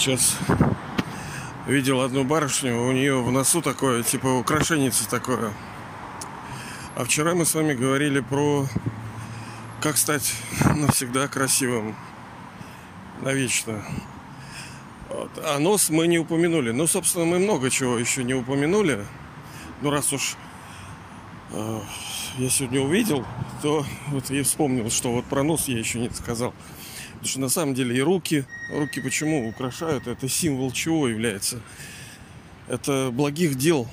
Сейчас видел одну барышню, у нее в носу такое, типа украшенница такое. А вчера мы с вами говорили про как стать навсегда красивым, навечно. Вот. А нос мы не упомянули. Ну, собственно, мы много чего еще не упомянули. Ну, раз уж э, я сегодня увидел, то вот я вспомнил, что вот про нос я еще не сказал. Потому что на самом деле и руки, руки почему украшают, это символ чего является? Это благих дел.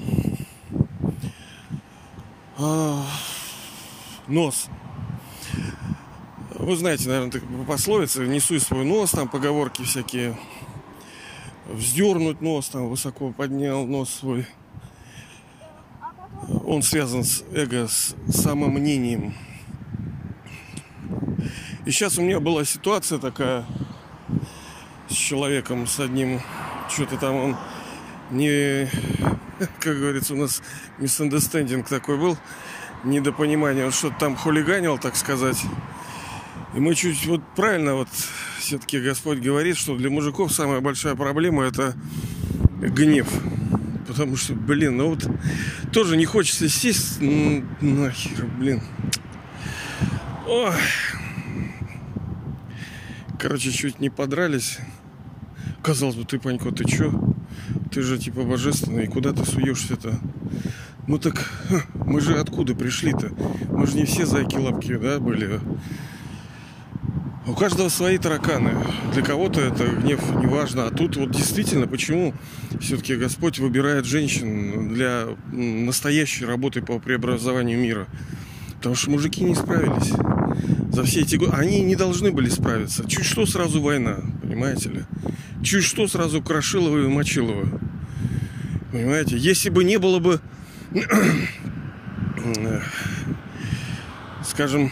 А, нос. Вы знаете, наверное, так пословица, несу свой нос, там поговорки всякие. Вздернуть нос, там высоко поднял нос свой. Он связан с эго, с самомнением. И сейчас у меня была ситуация такая с человеком, с одним, что-то там он не, как говорится, у нас misunderstanding такой был, недопонимание, он что-то там хулиганил, так сказать. И мы чуть вот правильно вот все-таки Господь говорит, что для мужиков самая большая проблема это гнев. Потому что, блин, ну вот тоже не хочется сесть нахер, блин. Ой. Короче, чуть не подрались. Казалось бы, ты, Панько, ты чё? Ты же типа божественный, куда ты суешься-то? Ну так, мы же откуда пришли-то? Мы же не все зайки-лапки, да, были? У каждого свои тараканы. Для кого-то это гнев неважно. А тут вот действительно, почему все-таки Господь выбирает женщин для настоящей работы по преобразованию мира? Потому что мужики не справились за все эти годы. Они не должны были справиться. Чуть что сразу война, понимаете ли? Чуть что сразу Крашилова и Мочилова. Понимаете? Если бы не было бы, скажем,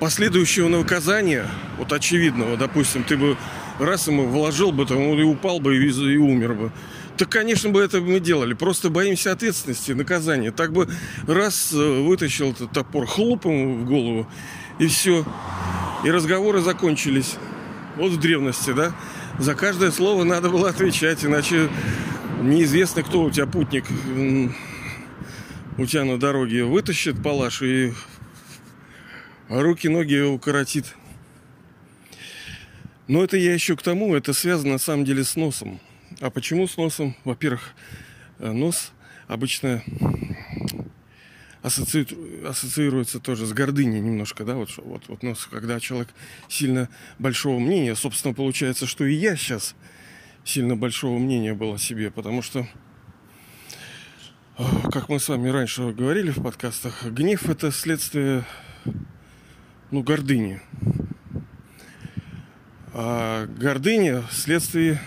последующего наказания, вот очевидного, допустим, ты бы раз ему вложил бы, там, он и упал бы, и умер бы. Так, конечно, бы это мы делали. Просто боимся ответственности, наказания. Так бы раз э, вытащил этот топор, хлоп ему в голову, и все. И разговоры закончились. Вот в древности, да? За каждое слово надо было отвечать, иначе неизвестно, кто у тебя путник у тебя на дороге вытащит палаш и руки-ноги укоротит. Но это я еще к тому, это связано на самом деле с носом. А почему с носом? Во-первых, э, нос обычно ассоциируется тоже с гордыней немножко, да, вот, вот, вот нос, когда человек сильно большого мнения, собственно, получается, что и я сейчас сильно большого мнения был о себе, потому что, э, как мы с вами раньше говорили в подкастах, гнев это следствие, ну, гордыни. А гордыня следствие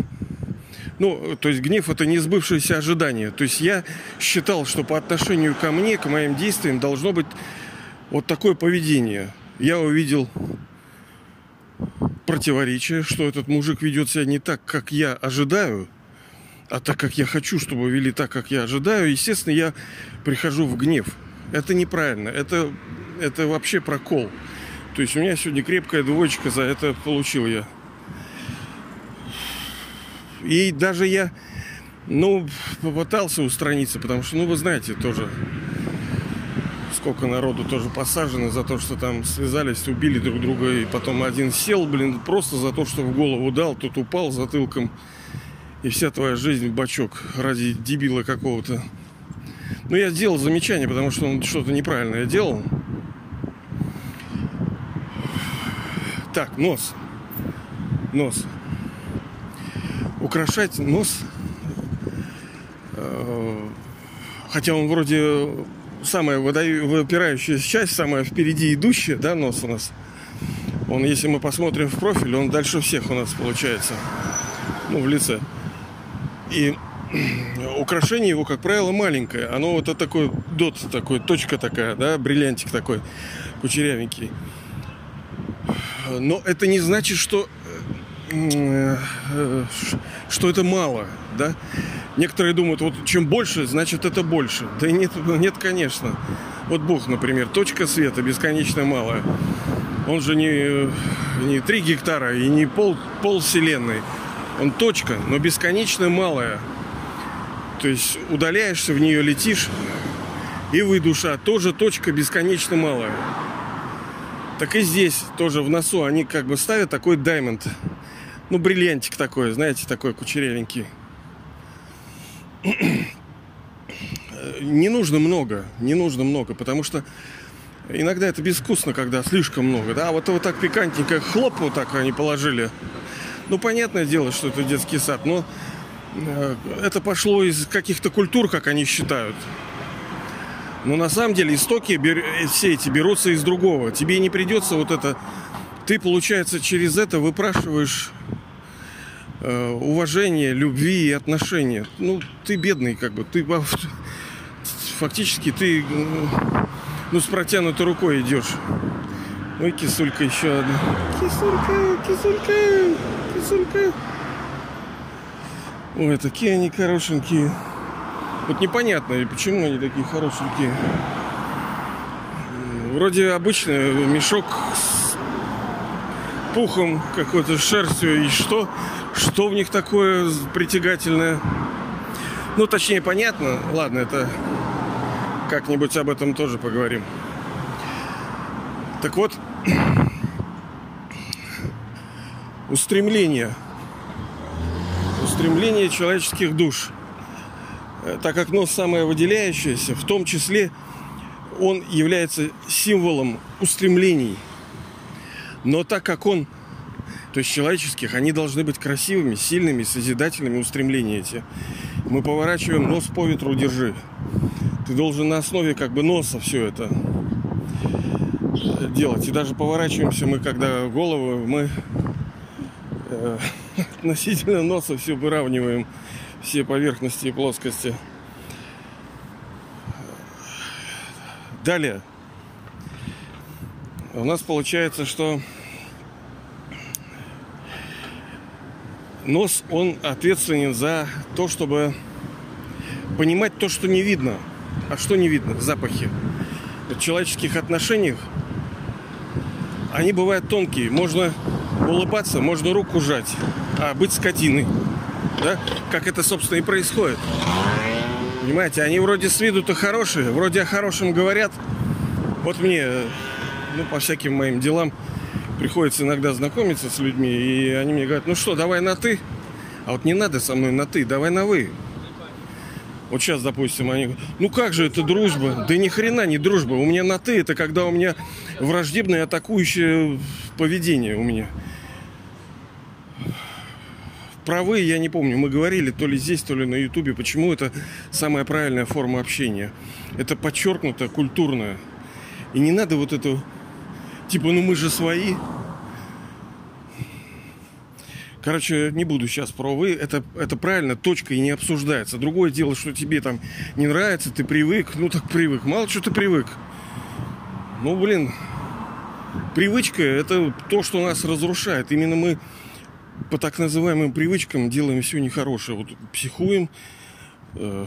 ну, то есть гнев это не сбывшееся ожидание. То есть я считал, что по отношению ко мне, к моим действиям должно быть вот такое поведение. Я увидел противоречие, что этот мужик ведет себя не так, как я ожидаю, а так, как я хочу, чтобы вели так, как я ожидаю, естественно, я прихожу в гнев. Это неправильно. Это, это вообще прокол. То есть у меня сегодня крепкая двоечка за это получил я. И даже я, ну, попытался устраниться, потому что, ну, вы знаете, тоже сколько народу тоже посажено за то, что там связались, убили друг друга, и потом один сел, блин, просто за то, что в голову дал, тот упал затылком, и вся твоя жизнь в бачок ради дебила какого-то. Ну, я сделал замечание, потому что он что-то неправильное делал. Так, нос. Нос украшать нос. Э, хотя он вроде самая выпирающая часть, самая впереди идущая, да, нос у нас. Он, если мы посмотрим в профиль, он дальше всех у нас получается. Ну, в лице. И украшение его, как правило, маленькое. Оно вот это такой дот такой, точка такая, да, бриллиантик такой, кучерявенький. Но это не значит, что что это мало, да? Некоторые думают, вот чем больше, значит это больше. Да нет, нет, конечно. Вот Бог, например, точка света бесконечно малая. Он же не, не 3 гектара и не пол, пол вселенной. Он точка, но бесконечно малая. То есть удаляешься в нее, летишь, и вы, душа, тоже точка бесконечно малая. Так и здесь тоже в носу они как бы ставят такой даймонд. Ну, бриллиантик такой, знаете, такой кучерявенький. Не нужно много, не нужно много, потому что иногда это безвкусно, когда слишком много. Да, вот вот так пикантненько, хлоп, вот так они положили. Ну, понятное дело, что это детский сад, но э, это пошло из каких-то культур, как они считают. Но на самом деле истоки все эти берутся из другого. Тебе не придется вот это... Ты, получается, через это выпрашиваешь э, уважение, любви и отношения. Ну, ты бедный, как бы. Ты фактически ты ну, с протянутой рукой идешь. Ой, кисулька еще одна. Кисулька, кисулька, кисулька. Ой, такие они хорошенькие. Вот непонятно, почему они такие хорошенькие. Вроде обычный мешок с пухом, какой-то шерстью. И что? Что в них такое притягательное? Ну, точнее, понятно. Ладно, это как-нибудь об этом тоже поговорим. Так вот, устремление. Устремление человеческих душ – Э, так как нос самое выделяющееся, в том числе он является символом устремлений. Но так как он, то есть человеческих, они должны быть красивыми, сильными, созидательными устремления эти. Мы поворачиваем нос по ветру, держи. Ты должен на основе как бы носа все это делать. И даже поворачиваемся мы, когда голову, мы э, относительно носа все выравниваем все поверхности и плоскости. Далее. У нас получается, что нос, он ответственен за то, чтобы понимать то, что не видно. А что не видно? Запахи. В человеческих отношениях они бывают тонкие. Можно улыбаться, можно руку жать, а быть скотиной да? Как это, собственно, и происходит. Понимаете, они вроде с виду-то хорошие, вроде о хорошем говорят. Вот мне, ну, по всяким моим делам приходится иногда знакомиться с людьми, и они мне говорят, ну что, давай на «ты». А вот не надо со мной на «ты», давай на «вы». Вот сейчас, допустим, они говорят, ну как же это дружба? Да ни хрена не дружба. У меня на «ты» это когда у меня враждебное атакующее поведение у меня правы, я не помню, мы говорили то ли здесь, то ли на ютубе, почему это самая правильная форма общения. Это подчеркнуто культурное. И не надо вот это, типа, ну мы же свои. Короче, не буду сейчас про вы. Это, это правильно, точка и не обсуждается. Другое дело, что тебе там не нравится, ты привык. Ну так привык. Мало что ты привык. Ну, блин, привычка это то, что нас разрушает. Именно мы по так называемым привычкам делаем все нехорошее. Вот психуем, э,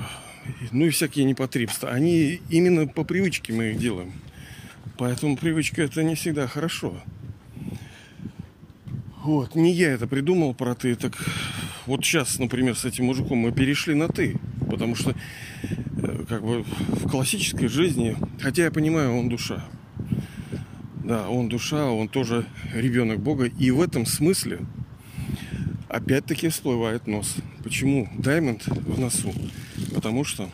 ну и всякие непотребства. Они именно по привычке мы их делаем. Поэтому привычка это не всегда хорошо. Вот, не я это придумал про ты, так вот сейчас, например, с этим мужиком мы перешли на ты, потому что э, как бы в классической жизни, хотя я понимаю, он душа, да, он душа, он тоже ребенок Бога, и в этом смысле опять-таки всплывает нос. Почему даймонд в носу? Потому что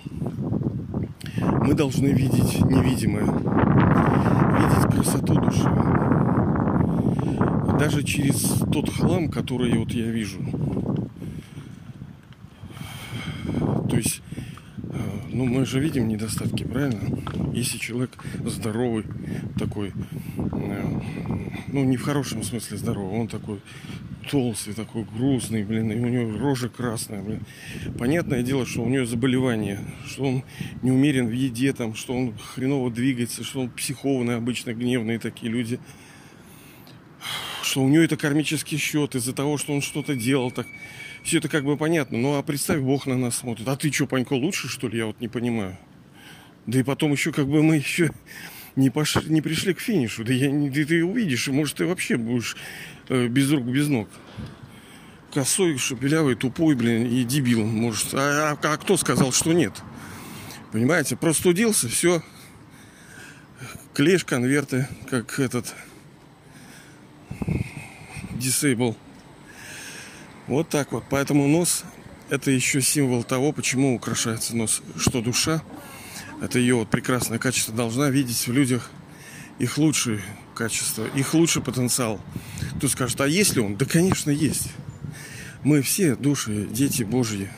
мы должны видеть невидимое, красоту души. Даже через тот хлам, который вот я вижу. То есть, э, ну мы же видим недостатки, правильно? Если человек здоровый такой, э, ну не в хорошем смысле здоровый, он такой толстый, такой грустный, блин, и у него рожа красная, блин. Понятное дело, что у него заболевание, что он не умерен в еде, там, что он хреново двигается, что он психованный, обычно гневные такие люди. Что у него это кармический счет из-за того, что он что-то делал, так. Все это как бы понятно. Ну а представь, Бог на нас смотрит. А ты что, Панько, лучше, что ли? Я вот не понимаю. Да и потом еще как бы мы еще не, пошли, не пришли к финишу. Да я, ты, ты увидишь, может ты вообще будешь э, без рук, без ног. косой, шепелявый, тупой, блин, и дебил, может. А, а, а кто сказал, что нет? Понимаете, простудился, все. Клеш, конверты, как этот disable. Вот так вот. Поэтому нос это еще символ того, почему украшается нос. Что душа, это ее вот прекрасное качество, должна видеть в людях их лучшие качества, их лучший потенциал. Тут скажет, а есть ли он? Да, конечно, есть. Мы все души, дети Божьи.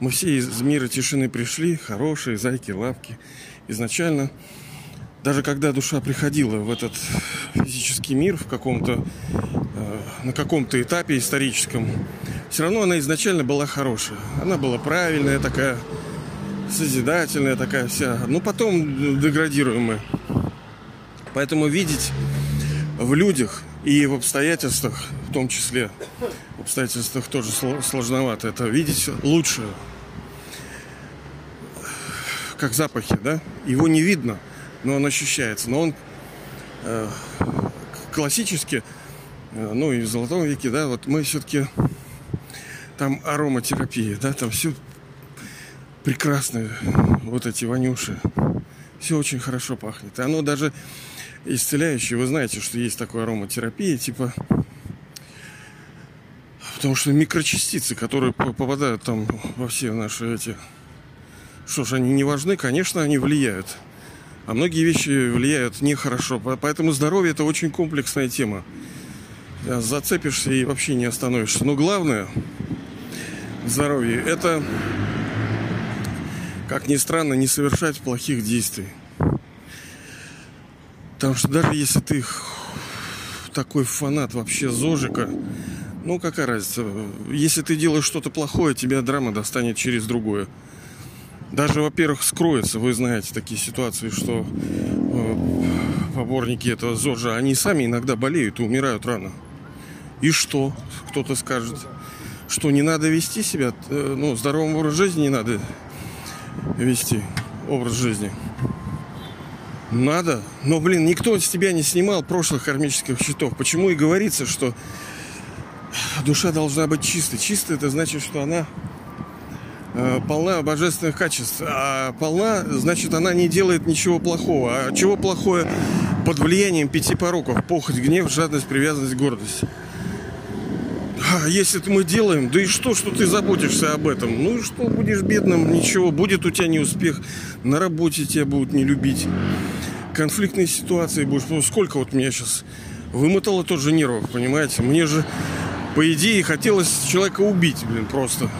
Мы все из мира тишины пришли, хорошие, зайки, лапки. Изначально, даже когда душа приходила в этот физический мир в каком-то, э, на каком-то этапе историческом, все равно она изначально была хорошая. Она была правильная такая, созидательная такая вся. Но потом деградируемая. Поэтому видеть в людях и в обстоятельствах, в том числе, в обстоятельствах тоже сложновато, это видеть лучше. Как запахи, да? Его не видно, но он ощущается. Но он э, классически, э, ну и в Золотом веке, да, вот мы все-таки там ароматерапия, да, там все прекрасное, вот эти вонюши. Все очень хорошо пахнет. И оно даже исцеляющее. Вы знаете, что есть такая ароматерапия, типа... Потому что микрочастицы, которые попадают там во все наши эти... Что ж, они не важны? Конечно, они влияют. А многие вещи влияют нехорошо. Поэтому здоровье это очень комплексная тема. Зацепишься и вообще не остановишься. Но главное, здоровье, это, как ни странно, не совершать плохих действий. Потому что даже если ты такой фанат вообще зожика, ну какая разница, если ты делаешь что-то плохое, тебя драма достанет через другое. Даже, во-первых, скроется, вы знаете такие ситуации, что э, поборники этого ЗОЖа, они сами иногда болеют и умирают рано. И что? Кто-то скажет. Что не надо вести себя, э, ну, здоровым образ жизни не надо вести образ жизни. Надо. Но, блин, никто с тебя не снимал прошлых кармических счетов. Почему и говорится, что душа должна быть чистой. Чистая это значит, что она э, полна божественных качеств. А полна, значит, она не делает ничего плохого. А чего плохое под влиянием пяти пороков? Похоть, гнев, жадность, привязанность, гордость. А если мы делаем, да и что, что ты заботишься об этом? Ну и что, будешь бедным, ничего, будет у тебя неуспех, на работе тебя будут не любить, конфликтные ситуации будешь, ну сколько вот меня сейчас вымотало тоже нервов, понимаете? Мне же, по идее, хотелось человека убить, блин, просто.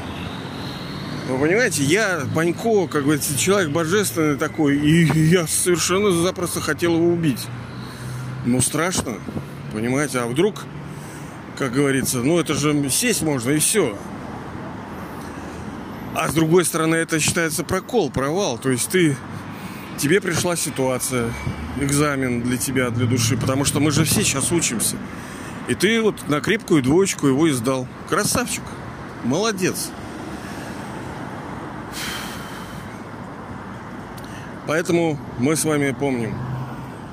Вы понимаете, я, Панько, как говорится, человек божественный такой, и я совершенно запросто хотел его убить. Ну, страшно, понимаете, а вдруг как говорится. Ну, это же сесть можно и все. А с другой стороны, это считается прокол, провал. То есть ты тебе пришла ситуация, экзамен для тебя, для души, потому что мы же все сейчас учимся. И ты вот на крепкую двоечку его и сдал. Красавчик. Молодец. Поэтому мы с вами помним.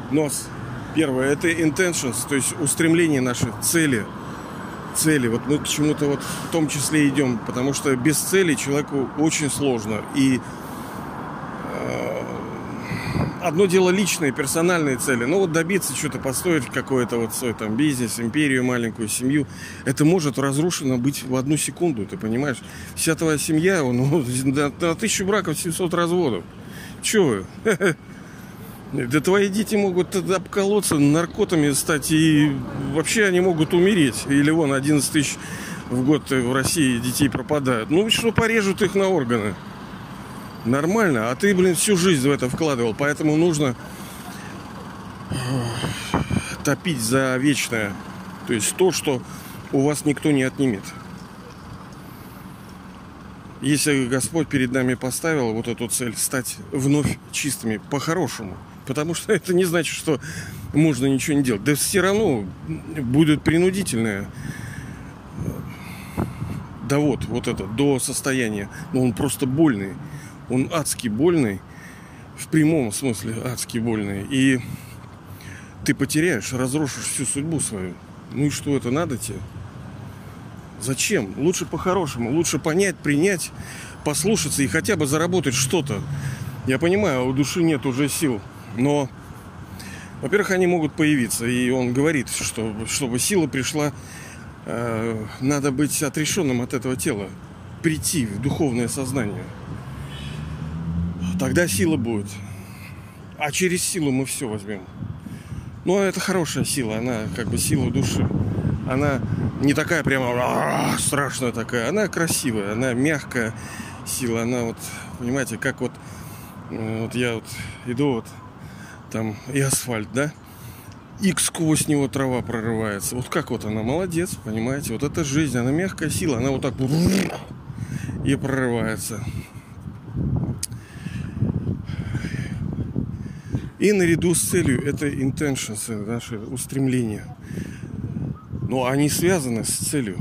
Нос. Первое, это intentions, то есть устремление наши, цели – цели. Вот мы к чему-то вот в том числе идем, потому что без цели человеку очень сложно. И э, одно дело личные, персональные цели. Но вот добиться что-то, построить какой-то вот свой там бизнес, империю, маленькую семью, это может разрушено быть в одну секунду, ты понимаешь? Вся твоя семья, ну, на, на тысячу браков 700 разводов. Чего вы? Да твои дети могут обколоться наркотами стать, и вообще они могут умереть. Или вон 11 тысяч в год в России детей пропадают. Ну что, порежут их на органы. Нормально. А ты, блин, всю жизнь в это вкладывал. Поэтому нужно топить за вечное. То есть то, что у вас никто не отнимет. Если Господь перед нами поставил вот эту цель стать вновь чистыми по-хорошему – Потому что это не значит, что можно ничего не делать. Да все равно будет принудительное довод вот это до состояния. Но он просто больный. Он адски больный. В прямом смысле адски больный. И ты потеряешь, разрушишь всю судьбу свою. Ну и что это надо тебе? Зачем? Лучше по-хорошему, лучше понять, принять, послушаться и хотя бы заработать что-то. Я понимаю, у души нет уже сил, но, во-первых, они могут появиться. И он говорит, что чтобы сила пришла, э, надо быть отрешенным от этого тела, прийти в духовное сознание. Тогда сила будет. А через силу мы все возьмем. Ну, это хорошая сила, она как бы сила души. Она не такая прямо страшная такая, она красивая, она мягкая сила, она вот, понимаете, как вот, э, вот я вот иду вот, там и асфальт, да, и сквозь него трава прорывается. Вот как вот она, молодец, понимаете, вот это жизнь, она мягкая сила, она вот так и прорывается. И наряду с целью это intentions, наши устремления. Но они связаны с целью.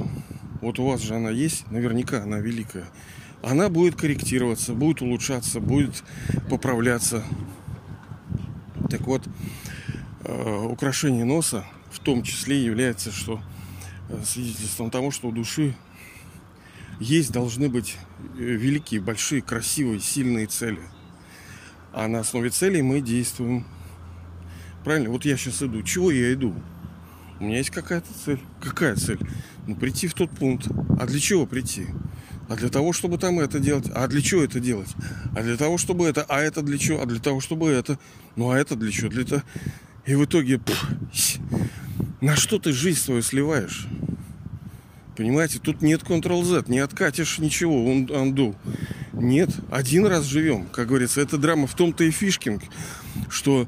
Вот у вас же она есть, наверняка она великая. Она будет корректироваться, будет улучшаться, будет поправляться. Так вот, э, украшение носа в том числе является что э, свидетельством того, что у души есть, должны быть э, великие, большие, красивые, сильные цели. А на основе целей мы действуем. Правильно? Вот я сейчас иду. Чего я иду? У меня есть какая-то цель. Какая цель? Ну, прийти в тот пункт. А для чего прийти? А для того, чтобы там это делать. А для чего это делать? А для того, чтобы это. А это для чего? А для того, чтобы это. Ну, а это для чего? Для этого. И в итоге... Пфф, на что ты жизнь свою сливаешь? Понимаете, тут нет Ctrl-Z, не откатишь ничего, он undo. Нет, один раз живем. Как говорится, эта драма в том-то и фишкинг, что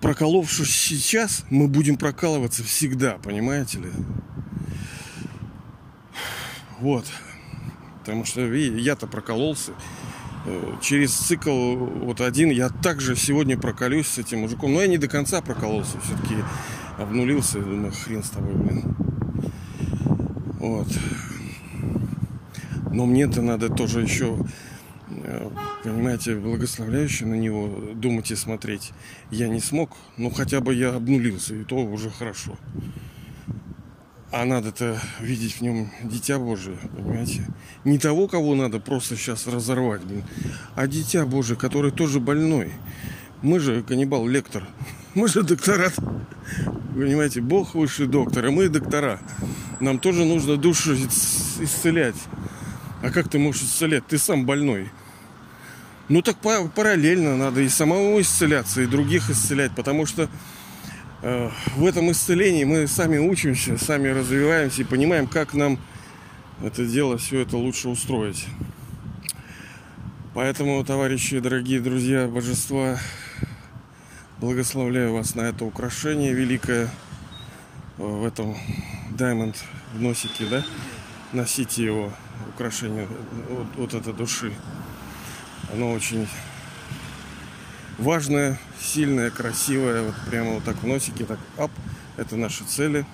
проколовшись сейчас, мы будем прокалываться всегда, понимаете ли? Вот. Потому что я-то прокололся. Э, через цикл вот один я также сегодня проколюсь с этим мужиком. Но я не до конца прокололся. Все-таки обнулился. Думаю, хрен с тобой, блин. Вот. Но мне-то надо тоже еще Э, понимаете, благословляюще на него думать и смотреть я не смог. Ну, хотя бы я обнулился, и то уже хорошо. А надо-то видеть в нем дитя Божие, понимаете? Не того, кого надо просто сейчас разорвать, блин, а дитя Божие, который тоже больной. Мы же каннибал-лектор. Мы же доктора. Понимаете, Бог высший доктор, а мы доктора. Нам тоже нужно душу исцелять. А как ты можешь исцелять? Ты сам больной. Ну так параллельно надо и самому исцеляться, и других исцелять, потому что в этом исцелении мы сами учимся, сами развиваемся и понимаем, как нам это дело, все это лучше устроить. Поэтому, товарищи, дорогие друзья, божества, благословляю вас на это украшение великое э, в этом Diamond в носике, да? Носите его, украшение вот, вот это души. Оно очень важное, сильное, красивое. Вот прямо вот так в носике, так ап. Это наши цели.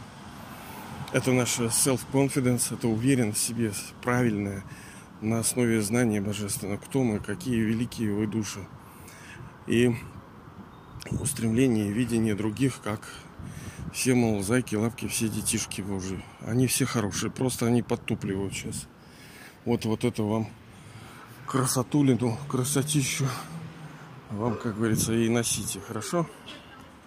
Это наша self-confidence, это уверенность в себе, правильная, на основе знания божественного. Кто мы, какие великие вы души. И устремление видение других, как все, мол, зайки, лапки, все детишки божьи. Они все хорошие, просто они подтупливают сейчас. Вот, вот это вам красотулину, красотищу вам, как говорится, и носите, хорошо?